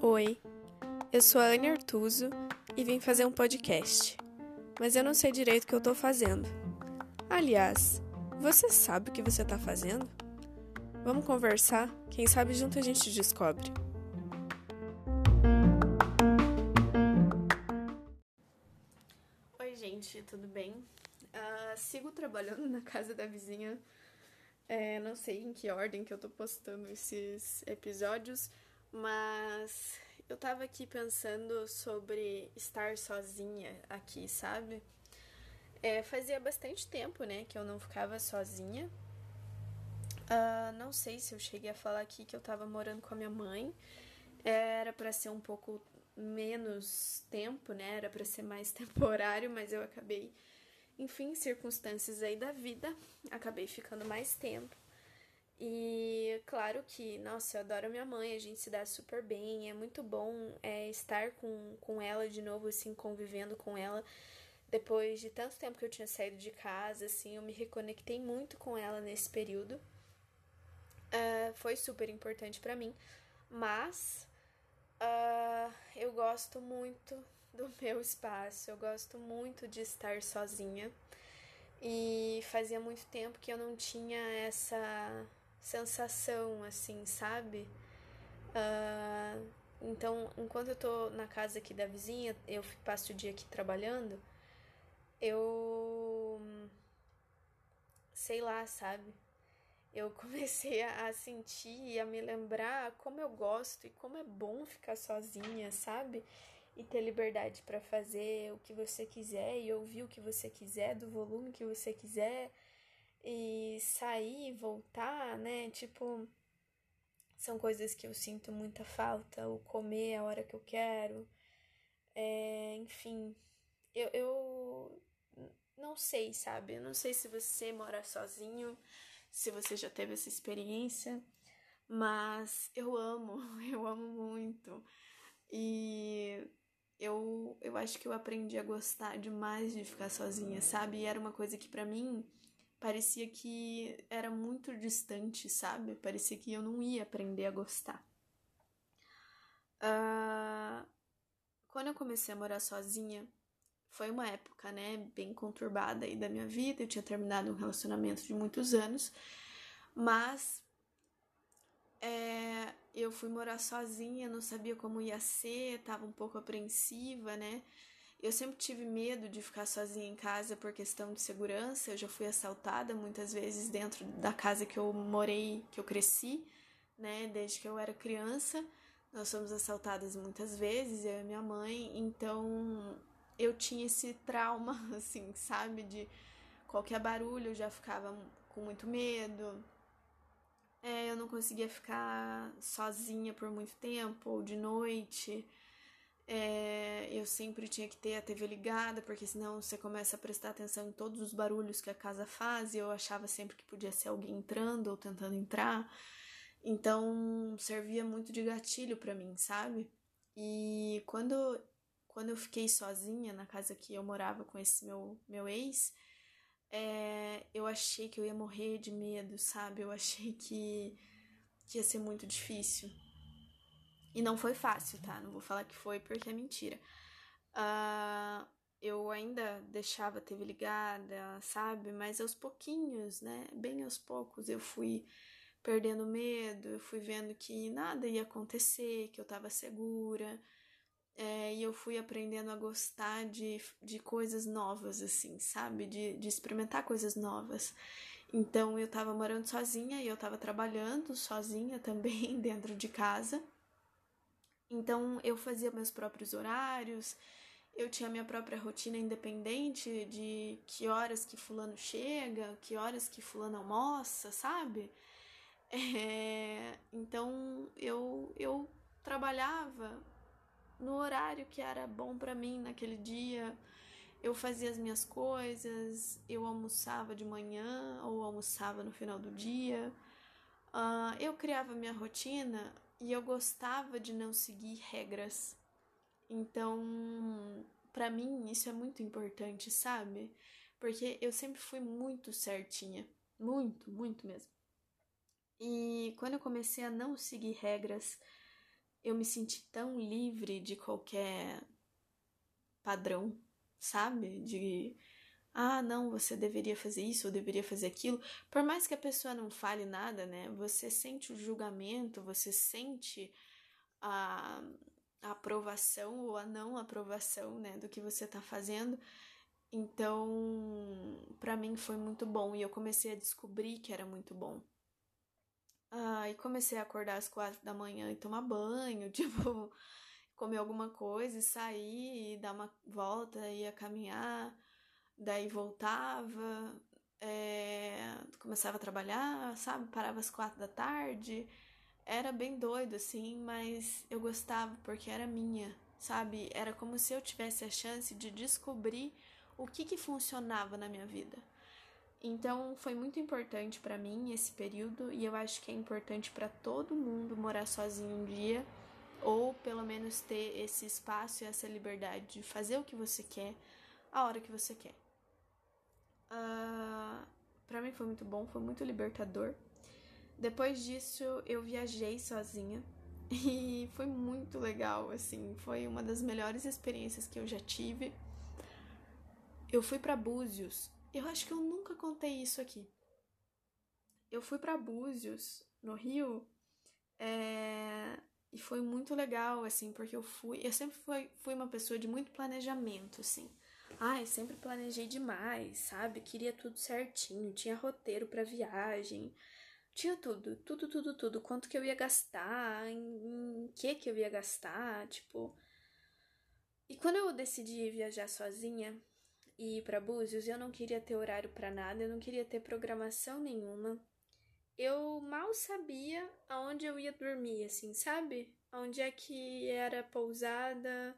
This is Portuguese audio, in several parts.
Oi, eu sou a Anne Artuso e vim fazer um podcast, mas eu não sei direito o que eu tô fazendo. Aliás, você sabe o que você tá fazendo? Vamos conversar? Quem sabe junto a gente descobre. Oi, gente, tudo bem? Uh, sigo trabalhando na casa da vizinha. É, não sei em que ordem que eu tô postando esses episódios, mas eu tava aqui pensando sobre estar sozinha aqui, sabe? É, fazia bastante tempo, né, que eu não ficava sozinha. Uh, não sei se eu cheguei a falar aqui que eu tava morando com a minha mãe. Era para ser um pouco menos tempo, né? Era para ser mais temporário, mas eu acabei, enfim, circunstâncias aí da vida, acabei ficando mais tempo. E claro que, nossa, eu adoro minha mãe, a gente se dá super bem, é muito bom é, estar com, com ela de novo, assim, convivendo com ela. Depois de tanto tempo que eu tinha saído de casa, assim, eu me reconectei muito com ela nesse período. Uh, foi super importante para mim, mas uh, eu gosto muito do meu espaço, eu gosto muito de estar sozinha. E fazia muito tempo que eu não tinha essa sensação, assim, sabe? Uh, então, enquanto eu tô na casa aqui da vizinha, eu passo o dia aqui trabalhando, eu. sei lá, sabe? Eu comecei a sentir e a me lembrar como eu gosto e como é bom ficar sozinha, sabe? E ter liberdade para fazer o que você quiser e ouvir o que você quiser, do volume que você quiser e sair e voltar, né? Tipo, são coisas que eu sinto muita falta. O comer a hora que eu quero. É, enfim, eu, eu não sei, sabe? Eu não sei se você mora sozinho, se você já teve essa experiência, mas eu amo, eu amo muito. E eu, eu acho que eu aprendi a gostar demais de ficar sozinha, sabe? E era uma coisa que para mim parecia que era muito distante, sabe? Parecia que eu não ia aprender a gostar. Uh, quando eu comecei a morar sozinha, foi uma época, né, bem conturbada aí da minha vida. Eu tinha terminado um relacionamento de muitos anos, mas é, eu fui morar sozinha, não sabia como ia ser, tava um pouco apreensiva, né? Eu sempre tive medo de ficar sozinha em casa por questão de segurança. Eu já fui assaltada muitas vezes dentro da casa que eu morei, que eu cresci, né? Desde que eu era criança. Nós fomos assaltadas muitas vezes, eu e minha mãe. Então eu tinha esse trauma, assim, sabe? De qualquer barulho eu já ficava com muito medo. É, eu não conseguia ficar sozinha por muito tempo, ou de noite. É, eu sempre tinha que ter a TV ligada, porque senão você começa a prestar atenção em todos os barulhos que a casa faz, e eu achava sempre que podia ser alguém entrando ou tentando entrar. Então, servia muito de gatilho para mim, sabe? E quando, quando eu fiquei sozinha na casa que eu morava com esse meu, meu ex, é, eu achei que eu ia morrer de medo, sabe? Eu achei que, que ia ser muito difícil. E não foi fácil, tá? Não vou falar que foi porque é mentira. Uh, eu ainda deixava a TV ligada, sabe? Mas aos pouquinhos, né? Bem aos poucos eu fui perdendo medo, eu fui vendo que nada ia acontecer, que eu tava segura. É, e eu fui aprendendo a gostar de, de coisas novas, assim, sabe? De, de experimentar coisas novas. Então eu tava morando sozinha e eu tava trabalhando sozinha também dentro de casa. Então eu fazia meus próprios horários, eu tinha minha própria rotina independente de que horas que fulano chega, que horas que fulano almoça, sabe? É, então eu, eu trabalhava no horário que era bom para mim naquele dia. Eu fazia as minhas coisas, eu almoçava de manhã ou almoçava no final do dia. Uh, eu criava minha rotina e eu gostava de não seguir regras. Então, para mim, isso é muito importante, sabe? Porque eu sempre fui muito certinha Muito, muito mesmo. E quando eu comecei a não seguir regras, eu me senti tão livre de qualquer padrão, sabe? De ah, não, você deveria fazer isso ou deveria fazer aquilo. Por mais que a pessoa não fale nada, né? Você sente o julgamento, você sente a, a aprovação ou a não aprovação, né, do que você tá fazendo. Então, para mim foi muito bom e eu comecei a descobrir que era muito bom. Ah, e comecei a acordar às quatro da manhã e tomar banho, tipo, comer alguma coisa e sair e dar uma volta, ia caminhar daí voltava, é, começava a trabalhar, sabe? Parava às quatro da tarde. Era bem doido, assim, mas eu gostava porque era minha, sabe? Era como se eu tivesse a chance de descobrir o que, que funcionava na minha vida. Então foi muito importante para mim esse período e eu acho que é importante para todo mundo morar sozinho um dia ou pelo menos ter esse espaço e essa liberdade de fazer o que você quer a hora que você quer. Uh, ah, para mim foi muito bom, foi muito libertador. Depois disso, eu viajei sozinha e foi muito legal, assim, foi uma das melhores experiências que eu já tive. Eu fui para Búzios. Eu acho que eu nunca contei isso aqui. Eu fui para Búzios, no Rio, é... e foi muito legal, assim, porque eu fui. Eu sempre fui, fui uma pessoa de muito planejamento, assim. Ai, sempre planejei demais, sabe? Queria tudo certinho, tinha roteiro para viagem, tinha tudo, tudo, tudo, tudo. Quanto que eu ia gastar, em, em que que eu ia gastar, tipo. E quando eu decidi viajar sozinha e ir para Búzios, eu não queria ter horário para nada, eu não queria ter programação nenhuma. Eu mal sabia aonde eu ia dormir, assim, sabe? Onde é que era pousada,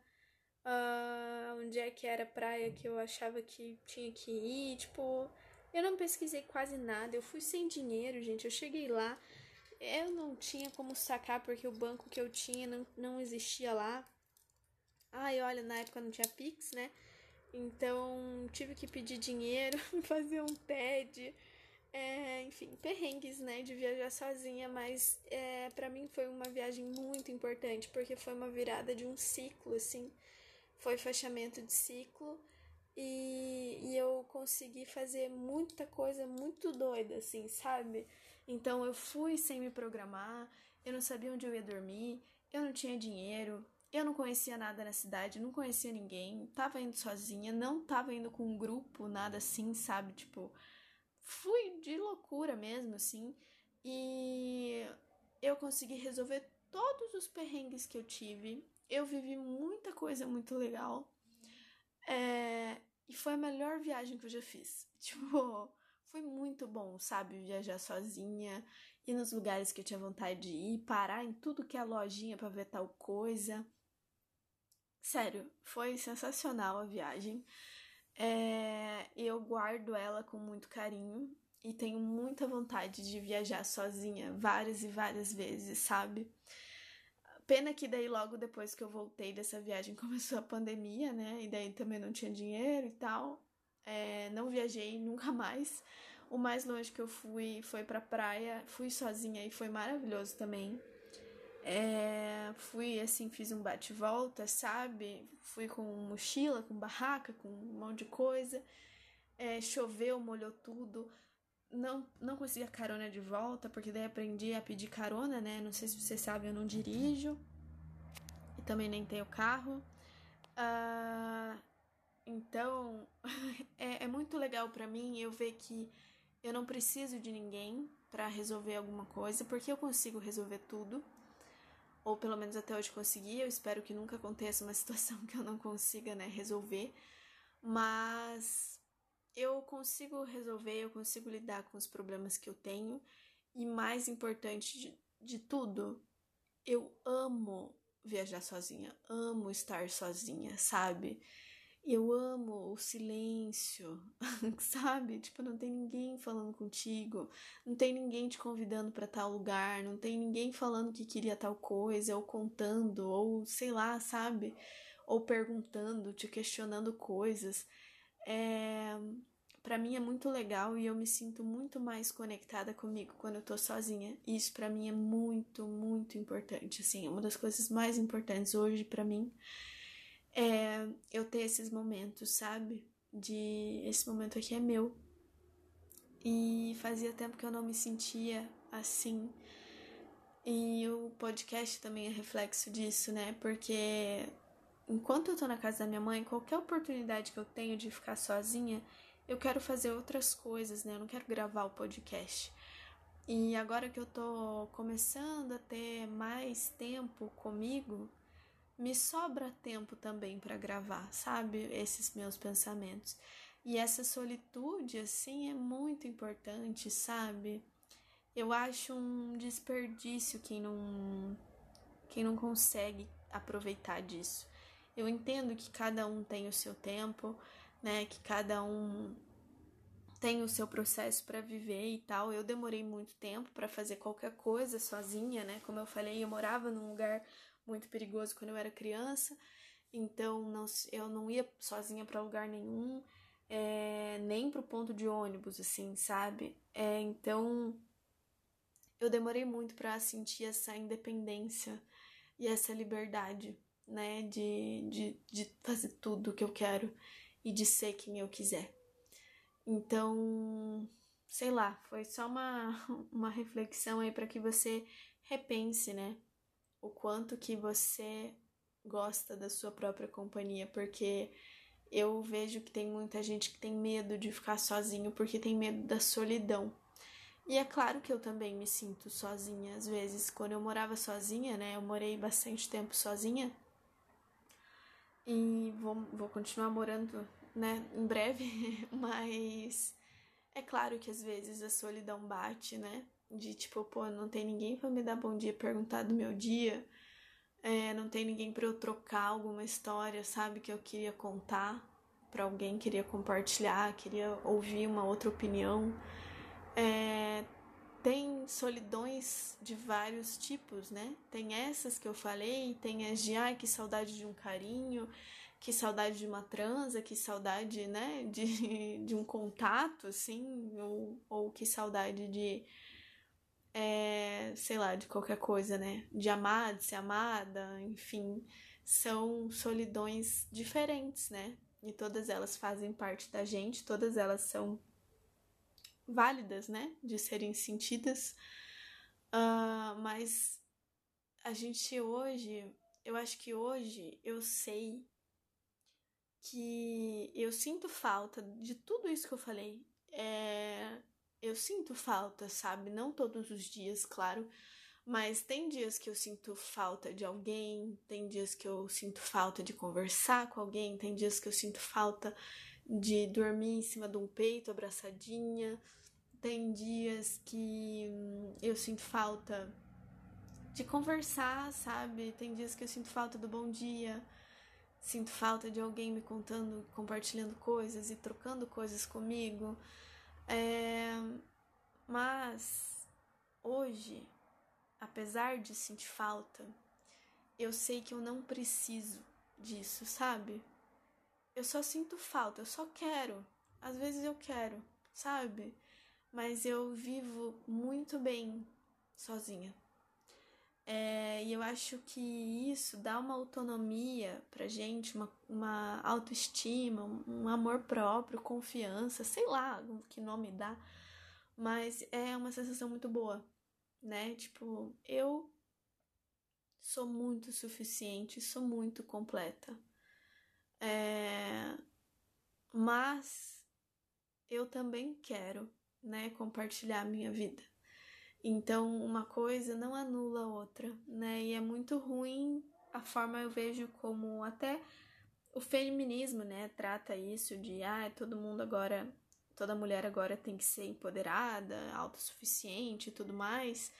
uh, onde é que era praia que eu achava que tinha que ir, tipo, eu não pesquisei quase nada, eu fui sem dinheiro, gente, eu cheguei lá, eu não tinha como sacar porque o banco que eu tinha não, não existia lá. Ai, olha, na época não tinha Pix, né? Então tive que pedir dinheiro, fazer um TED. É, enfim, perrengues, né, de viajar sozinha, mas é, para mim foi uma viagem muito importante, porque foi uma virada de um ciclo, assim, foi fechamento de ciclo e, e eu consegui fazer muita coisa muito doida, assim, sabe? Então eu fui sem me programar, eu não sabia onde eu ia dormir, eu não tinha dinheiro, eu não conhecia nada na cidade, não conhecia ninguém, tava indo sozinha, não tava indo com um grupo, nada assim, sabe? Tipo, fui de loucura mesmo, assim, e eu consegui resolver todos os perrengues que eu tive eu vivi muita coisa muito legal. É, e foi a melhor viagem que eu já fiz. Tipo, foi muito bom, sabe? Viajar sozinha, ir nos lugares que eu tinha vontade de ir, parar em tudo que é lojinha para ver tal coisa. Sério, foi sensacional a viagem. É, eu guardo ela com muito carinho e tenho muita vontade de viajar sozinha várias e várias vezes, sabe? Pena que daí logo depois que eu voltei dessa viagem começou a pandemia, né? E daí também não tinha dinheiro e tal. É, não viajei nunca mais. O mais longe que eu fui foi pra praia, fui sozinha e foi maravilhoso também. É, fui assim, fiz um bate-volta, sabe? Fui com mochila, com barraca, com um monte de coisa. É, choveu, molhou tudo não, não consegui a carona de volta, porque daí aprendi a pedir carona, né? Não sei se você sabe, eu não dirijo. E também nem tenho carro. Uh, então, é, é muito legal para mim eu ver que eu não preciso de ninguém para resolver alguma coisa, porque eu consigo resolver tudo. Ou pelo menos até hoje consegui. Eu espero que nunca aconteça uma situação que eu não consiga, né, resolver. Mas eu consigo resolver, eu consigo lidar com os problemas que eu tenho. E mais importante de, de tudo, eu amo viajar sozinha, amo estar sozinha, sabe? Eu amo o silêncio, sabe? Tipo, não tem ninguém falando contigo, não tem ninguém te convidando para tal lugar, não tem ninguém falando que queria tal coisa, ou contando, ou sei lá, sabe? Ou perguntando, te questionando coisas. É... para mim é muito legal e eu me sinto muito mais conectada comigo quando eu tô sozinha. E isso para mim é muito, muito importante, assim, uma das coisas mais importantes hoje para mim é eu ter esses momentos, sabe? De esse momento aqui é meu. E fazia tempo que eu não me sentia assim. E o podcast também é reflexo disso, né? Porque enquanto eu tô na casa da minha mãe, qualquer oportunidade que eu tenho de ficar sozinha, eu quero fazer outras coisas, né? Eu não quero gravar o podcast. E agora que eu tô começando a ter mais tempo comigo, me sobra tempo também para gravar, sabe? Esses meus pensamentos. E essa solitude, assim, é muito importante, sabe? Eu acho um desperdício quem não, quem não consegue aproveitar disso. Eu entendo que cada um tem o seu tempo, né? Que cada um tem o seu processo para viver e tal. Eu demorei muito tempo para fazer qualquer coisa sozinha, né? Como eu falei, eu morava num lugar muito perigoso quando eu era criança, então não, eu não ia sozinha para lugar nenhum, é, nem pro ponto de ônibus, assim, sabe? É, então eu demorei muito para sentir essa independência e essa liberdade, né? De, de, de fazer tudo o que eu quero e de ser quem eu quiser. Então, sei lá, foi só uma, uma reflexão aí para que você repense, né? O quanto que você gosta da sua própria companhia, porque eu vejo que tem muita gente que tem medo de ficar sozinho porque tem medo da solidão. E é claro que eu também me sinto sozinha às vezes. Quando eu morava sozinha, né? Eu morei bastante tempo sozinha. E vou, vou continuar morando né, em breve, mas é claro que às vezes a solidão bate, né? De tipo, pô, não tem ninguém para me dar bom dia, perguntar do meu dia, é, não tem ninguém para eu trocar alguma história, sabe, que eu queria contar para alguém, queria compartilhar, queria ouvir uma outra opinião. É, tem solidões de vários tipos, né? Tem essas que eu falei, tem as de ai, que saudade de um carinho, que saudade de uma transa, que saudade, né, de, de um contato, assim, ou, ou que saudade de, é, sei lá, de qualquer coisa, né, de amar, de ser amada, enfim, são solidões diferentes, né, e todas elas fazem parte da gente, todas elas são válidas, né, de serem sentidas, uh, mas a gente hoje, eu acho que hoje eu sei que eu sinto falta de tudo isso que eu falei. É, eu sinto falta, sabe? Não todos os dias, claro, mas tem dias que eu sinto falta de alguém, tem dias que eu sinto falta de conversar com alguém, tem dias que eu sinto falta de dormir em cima de um peito abraçadinha, tem dias que eu sinto falta de conversar, sabe? Tem dias que eu sinto falta do bom dia. Sinto falta de alguém me contando, compartilhando coisas e trocando coisas comigo. É... Mas hoje, apesar de sentir falta, eu sei que eu não preciso disso, sabe? Eu só sinto falta, eu só quero. Às vezes eu quero, sabe? Mas eu vivo muito bem sozinha. É, e eu acho que isso dá uma autonomia pra gente, uma, uma autoestima, um amor próprio, confiança, sei lá que nome dá, mas é uma sensação muito boa, né? Tipo, eu sou muito suficiente, sou muito completa. É, mas eu também quero, né, compartilhar a minha vida. Então, uma coisa não anula a outra, né? E é muito ruim a forma eu vejo como até o feminismo, né, trata isso de ah, todo mundo agora, toda mulher agora tem que ser empoderada, autossuficiente e tudo mais.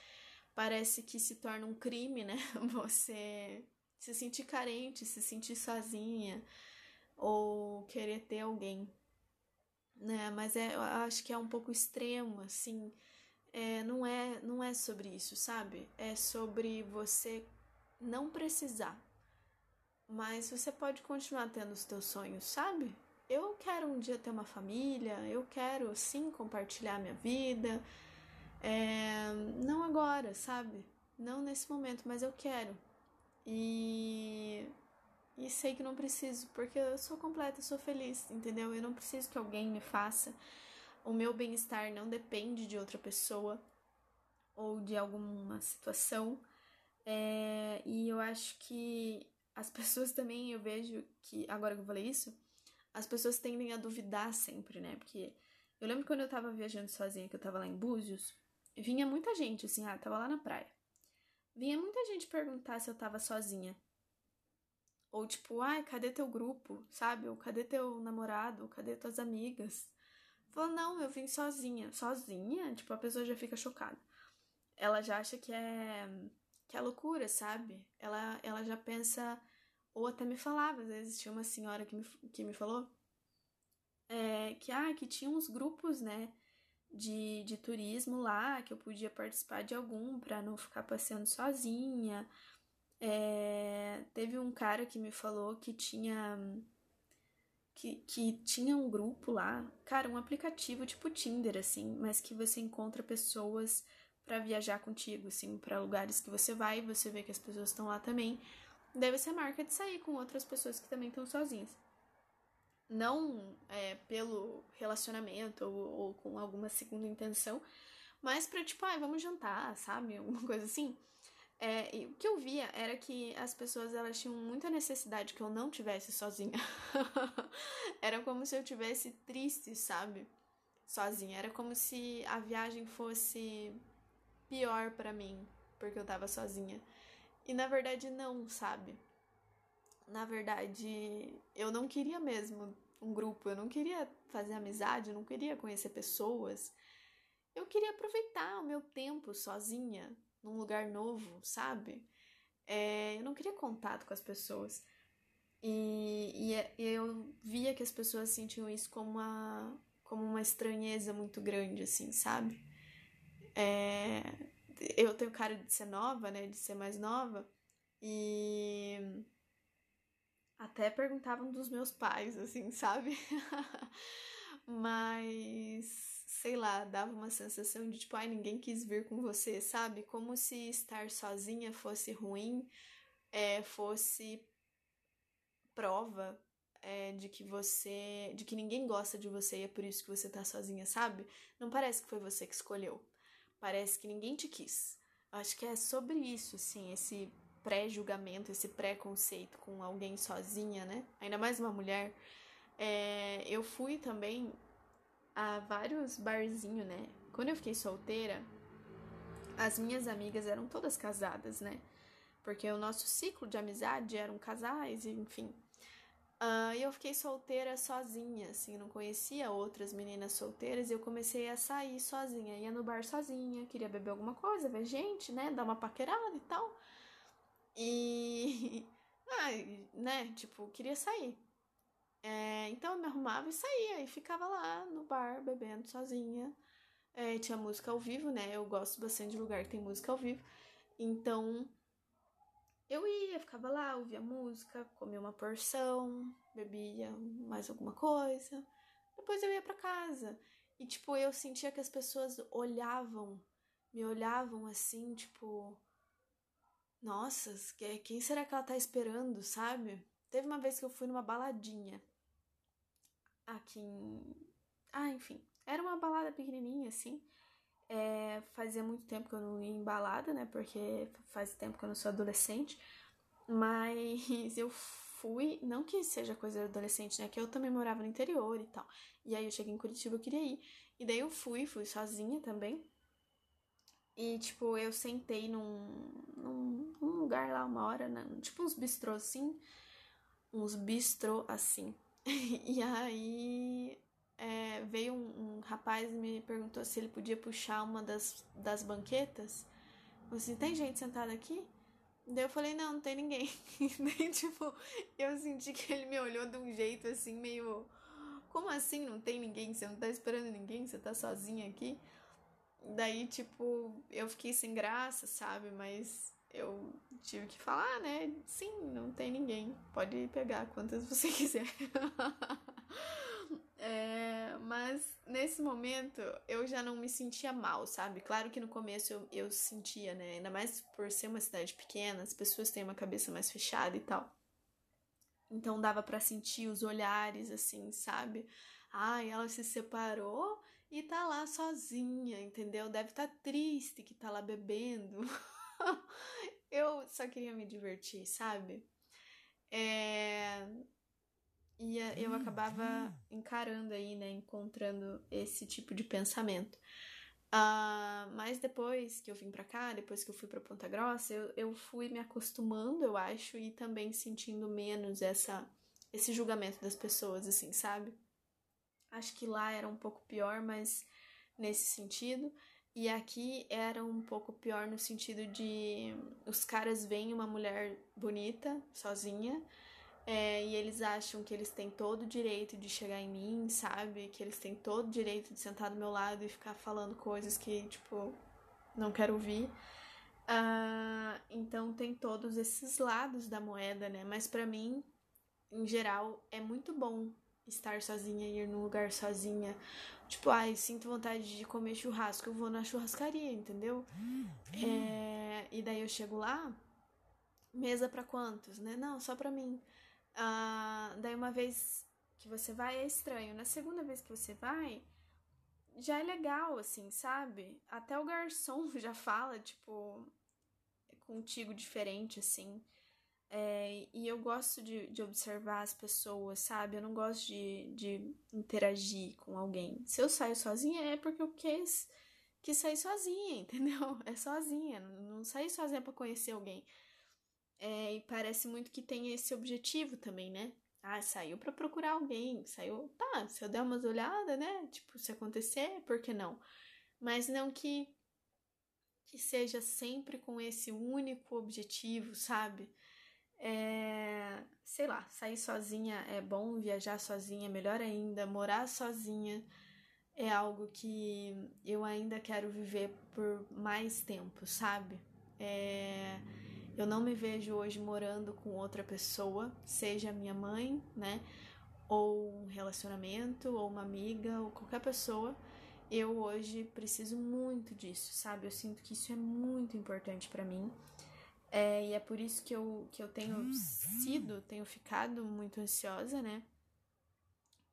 Parece que se torna um crime, né? Você se sentir carente, se sentir sozinha ou querer ter alguém, né? Mas é, eu acho que é um pouco extremo, assim é, não, é, não é sobre isso, sabe? É sobre você não precisar. Mas você pode continuar tendo os teus sonhos, sabe? eu quero um dia ter uma família, eu quero sim compartilhar minha vida. É, não agora, sabe? Não nesse momento, mas eu quero. E, e sei que não preciso, porque eu sou completa, eu sou feliz, entendeu? Eu não preciso que alguém me faça. O meu bem-estar não depende de outra pessoa ou de alguma situação. É, e eu acho que as pessoas também, eu vejo que, agora que eu falei isso, as pessoas tendem a duvidar sempre, né? Porque eu lembro quando eu tava viajando sozinha, que eu tava lá em Búzios, vinha muita gente, assim, ah, tava lá na praia. Vinha muita gente perguntar se eu tava sozinha. Ou tipo, ai, cadê teu grupo, sabe? Ou cadê teu namorado? Cadê tuas amigas? Falou, não, eu vim sozinha. Sozinha? Tipo, a pessoa já fica chocada. Ela já acha que é que é loucura, sabe? Ela, ela já pensa ou até me falava, às vezes tinha uma senhora que me, que me falou é, que, ah, que tinha uns grupos, né, de, de turismo lá, que eu podia participar de algum para não ficar passeando sozinha. É, teve um cara que me falou que tinha que, que tinha um grupo lá, cara, um aplicativo tipo Tinder, assim, mas que você encontra pessoas para viajar contigo, assim, para lugares que você vai, você vê que as pessoas estão lá também deve ser marca de sair com outras pessoas que também estão sozinhas. Não é, pelo relacionamento ou, ou, com alguma segunda intenção, mas pra tipo, ah, vamos jantar, sabe? Alguma coisa assim. É, o que eu via era que as pessoas elas tinham muita necessidade que eu não tivesse sozinha. era como se eu tivesse triste, sabe? Sozinha. Era como se a viagem fosse pior para mim, porque eu tava sozinha. E na verdade não, sabe? Na verdade, eu não queria mesmo um grupo, eu não queria fazer amizade, eu não queria conhecer pessoas. Eu queria aproveitar o meu tempo sozinha, num lugar novo, sabe? É, eu não queria contato com as pessoas. E, é, e, eu via que as pessoas sentiam isso como uma, como uma estranheza muito grande, assim, sabe? É, eu tenho cara de ser nova, né? De ser mais nova. E até perguntavam dos meus pais, assim, sabe? Mas, sei lá, dava uma sensação de tipo, ai, ninguém quis vir com você, sabe? Como se estar sozinha fosse ruim, é, fosse prova é, de que você. de que ninguém gosta de você e é por isso que você tá sozinha, sabe? Não parece que foi você que escolheu. Parece que ninguém te quis. Acho que é sobre isso, assim, esse pré-julgamento, esse preconceito com alguém sozinha, né? Ainda mais uma mulher. É, eu fui também a vários barzinhos, né? Quando eu fiquei solteira, as minhas amigas eram todas casadas, né? Porque o nosso ciclo de amizade eram casais, enfim. Uh, e eu fiquei solteira sozinha, assim, não conhecia outras meninas solteiras e eu comecei a sair sozinha, ia no bar sozinha, queria beber alguma coisa, ver gente, né, dar uma paquerada e tal. E. Ah, né, tipo, queria sair. É, então eu me arrumava e saía, e ficava lá no bar bebendo sozinha. É, tinha música ao vivo, né? Eu gosto bastante de lugar que tem música ao vivo. Então eu ia, ficava lá, ouvia música, comia uma porção, bebia mais alguma coisa. Depois eu ia para casa. E, tipo, eu sentia que as pessoas olhavam, me olhavam assim, tipo. Nossa, quem será que ela tá esperando, sabe? Teve uma vez que eu fui numa baladinha. Aqui em. Ah, enfim. Era uma balada pequenininha, assim. É, fazia muito tempo que eu não ia em balada, né? Porque faz tempo que eu não sou adolescente. Mas eu fui, não que seja coisa de adolescente, né? Que eu também morava no interior e tal. E aí eu cheguei em Curitiba, eu queria ir. E daí eu fui, fui sozinha também. E, tipo, eu sentei num, num, num lugar lá uma hora, né? tipo uns bistrôs assim. Uns bistrô assim. e aí é, veio um, um, rapaz e me perguntou se ele podia puxar uma das, das banquetas. Eu assim, tem gente sentada aqui? Daí eu falei, não, não tem ninguém. Daí, tipo, eu senti que ele me olhou de um jeito assim, meio. Como assim não tem ninguém? Você não tá esperando ninguém? Você tá sozinha aqui? Daí, tipo, eu fiquei sem graça, sabe? Mas eu tive que falar, né? Sim, não tem ninguém. Pode pegar quantas você quiser. É, mas nesse momento eu já não me sentia mal, sabe? Claro que no começo eu, eu sentia, né? Ainda mais por ser uma cidade pequena, as pessoas têm uma cabeça mais fechada e tal. Então dava para sentir os olhares assim, sabe? Ai, ela se separou e tá lá sozinha, entendeu? Deve estar tá triste que tá lá bebendo. eu só queria me divertir, sabe? É... E eu acabava encarando aí, né? Encontrando esse tipo de pensamento. Uh, mas depois que eu vim para cá, depois que eu fui para Ponta Grossa, eu, eu fui me acostumando, eu acho, e também sentindo menos essa esse julgamento das pessoas, assim, sabe? Acho que lá era um pouco pior, mas nesse sentido. E aqui era um pouco pior no sentido de os caras veem uma mulher bonita, sozinha, é, e eles acham que eles têm todo o direito de chegar em mim, sabe? Que eles têm todo o direito de sentar do meu lado e ficar falando coisas que, tipo, não quero ouvir. Uh, então tem todos esses lados da moeda, né? Mas para mim, em geral, é muito bom estar sozinha, ir num lugar sozinha. Tipo, ai, sinto vontade de comer churrasco, eu vou na churrascaria, entendeu? É, e daí eu chego lá, mesa para quantos, né? Não, só pra mim. Uh, daí uma vez que você vai é estranho. Na segunda vez que você vai, já é legal, assim, sabe? Até o garçom já fala, tipo, contigo diferente, assim. É, e eu gosto de, de observar as pessoas, sabe? Eu não gosto de, de interagir com alguém. Se eu saio sozinha é porque eu quis, quis sair sozinha, entendeu? É sozinha. Não, saí sozinha para conhecer alguém. É, e parece muito que tem esse objetivo também, né? Ah, saiu para procurar alguém, saiu, tá, se eu der umas olhadas, né? Tipo, se acontecer, por que não? Mas não que que seja sempre com esse único objetivo, sabe? É, sei lá, sair sozinha é bom, viajar sozinha é melhor ainda, morar sozinha é algo que eu ainda quero viver por mais tempo, sabe? É, eu não me vejo hoje morando com outra pessoa, seja minha mãe, né? Ou um relacionamento, ou uma amiga, ou qualquer pessoa. Eu hoje preciso muito disso, sabe? Eu sinto que isso é muito importante para mim. É, e é por isso que eu, que eu tenho sido, tenho ficado muito ansiosa, né?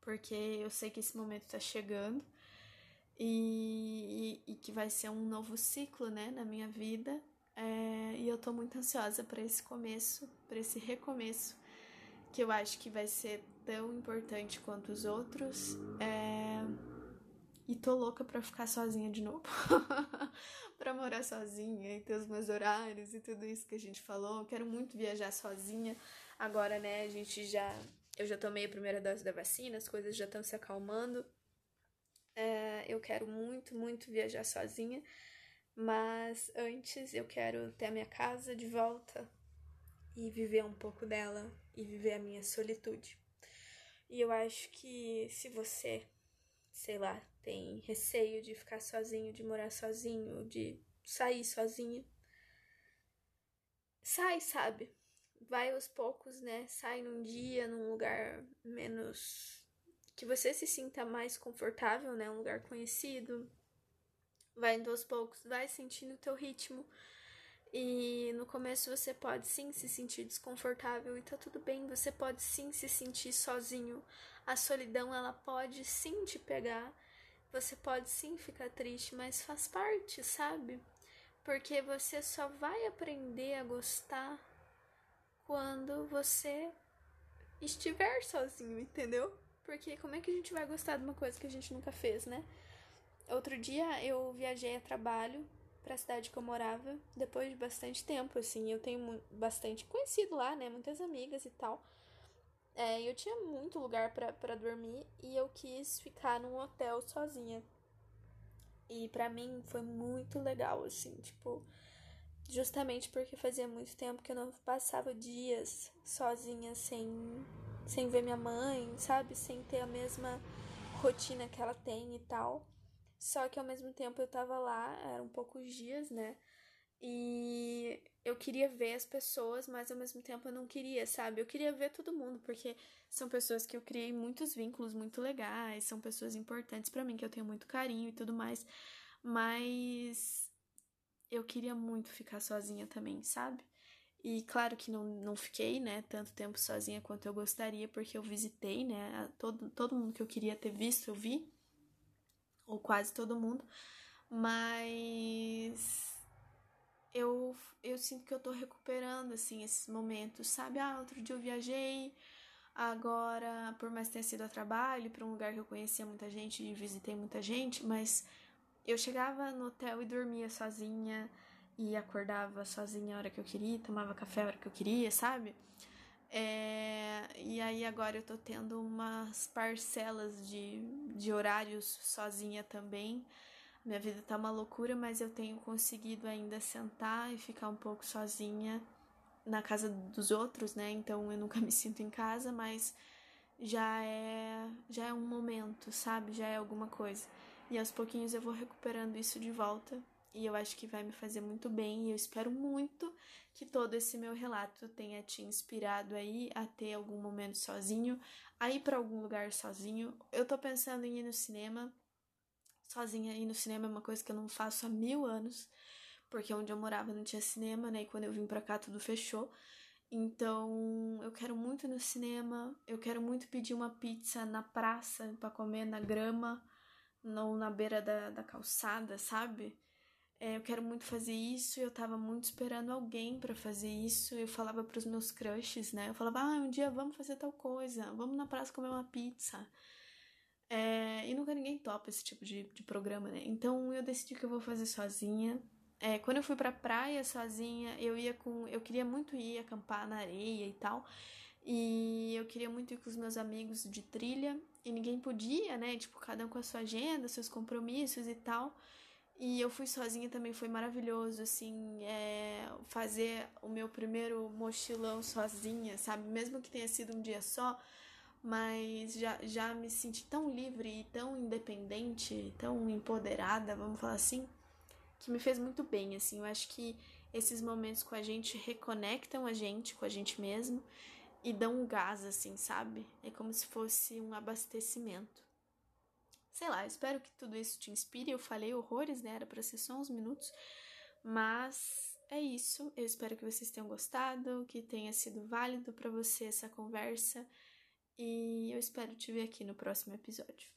Porque eu sei que esse momento tá chegando e, e, e que vai ser um novo ciclo, né, na minha vida. É, e eu tô muito ansiosa para esse começo, para esse recomeço, que eu acho que vai ser tão importante quanto os outros. É, e tô louca pra ficar sozinha de novo. pra morar sozinha e ter os meus horários e tudo isso que a gente falou. Quero muito viajar sozinha. Agora, né, a gente já. Eu já tomei a primeira dose da vacina, as coisas já estão se acalmando. É, eu quero muito, muito viajar sozinha. Mas antes eu quero ter a minha casa de volta e viver um pouco dela e viver a minha solitude. E eu acho que se você, sei lá, tem receio de ficar sozinho, de morar sozinho, de sair sozinho. Sai, sabe? Vai aos poucos, né? Sai num dia, num lugar menos. que você se sinta mais confortável, né? Um lugar conhecido. Vai indo aos poucos, vai sentindo o teu ritmo. E no começo você pode sim se sentir desconfortável e tá tudo bem, você pode sim se sentir sozinho. A solidão ela pode sim te pegar você pode sim ficar triste, mas faz parte, sabe? Porque você só vai aprender a gostar quando você estiver sozinho, entendeu? Porque como é que a gente vai gostar de uma coisa que a gente nunca fez, né? Outro dia eu viajei a trabalho para a cidade que eu morava, depois de bastante tempo, assim, eu tenho bastante conhecido lá, né, muitas amigas e tal. É, eu tinha muito lugar para dormir e eu quis ficar num hotel sozinha. E para mim foi muito legal, assim, tipo, justamente porque fazia muito tempo que eu não passava dias sozinha sem, sem ver minha mãe, sabe? Sem ter a mesma rotina que ela tem e tal. Só que ao mesmo tempo eu tava lá, eram poucos dias, né? E eu queria ver as pessoas, mas ao mesmo tempo eu não queria, sabe? Eu queria ver todo mundo, porque são pessoas que eu criei muitos vínculos muito legais, são pessoas importantes para mim, que eu tenho muito carinho e tudo mais. Mas eu queria muito ficar sozinha também, sabe? E claro que não, não fiquei, né, tanto tempo sozinha quanto eu gostaria, porque eu visitei, né, todo, todo mundo que eu queria ter visto, eu vi, ou quase todo mundo, mas eu, eu sinto que eu tô recuperando, assim, esses momentos, sabe? Ah, outro dia eu viajei, agora, por mais que tenha sido a trabalho, para um lugar que eu conhecia muita gente e visitei muita gente, mas eu chegava no hotel e dormia sozinha, e acordava sozinha a hora que eu queria, tomava café a hora que eu queria, sabe? É, e aí agora eu tô tendo umas parcelas de, de horários sozinha também. Minha vida tá uma loucura, mas eu tenho conseguido ainda sentar e ficar um pouco sozinha na casa dos outros, né? Então eu nunca me sinto em casa, mas já é já é um momento, sabe? Já é alguma coisa. E aos pouquinhos eu vou recuperando isso de volta e eu acho que vai me fazer muito bem. E eu espero muito que todo esse meu relato tenha te inspirado aí a ter algum momento sozinho, a ir para algum lugar sozinho. Eu tô pensando em ir no cinema. Sozinha ir no cinema é uma coisa que eu não faço há mil anos, porque onde eu morava não tinha cinema, né? E quando eu vim pra cá tudo fechou. Então, eu quero muito ir no cinema, eu quero muito pedir uma pizza na praça para comer na grama, ou na beira da, da calçada, sabe? É, eu quero muito fazer isso, eu tava muito esperando alguém para fazer isso. Eu falava para os meus crushes, né? Eu falava, ah, um dia vamos fazer tal coisa, vamos na praça comer uma pizza. É, e nunca ninguém topa esse tipo de, de programa, né? Então eu decidi que eu vou fazer sozinha. É, quando eu fui pra praia sozinha, eu ia com. Eu queria muito ir acampar na areia e tal. E eu queria muito ir com os meus amigos de trilha. E ninguém podia, né? Tipo, cada um com a sua agenda, seus compromissos e tal. E eu fui sozinha também, foi maravilhoso, assim, é, fazer o meu primeiro mochilão sozinha, sabe? Mesmo que tenha sido um dia só, mas já, já me senti tão livre e tão independente, tão empoderada, vamos falar assim, que me fez muito bem, assim. Eu acho que esses momentos com a gente reconectam a gente com a gente mesmo e dão um gás, assim, sabe? É como se fosse um abastecimento. Sei lá, espero que tudo isso te inspire. Eu falei horrores, né? Era pra ser só uns minutos. Mas é isso. Eu espero que vocês tenham gostado, que tenha sido válido para você essa conversa. E eu espero te ver aqui no próximo episódio.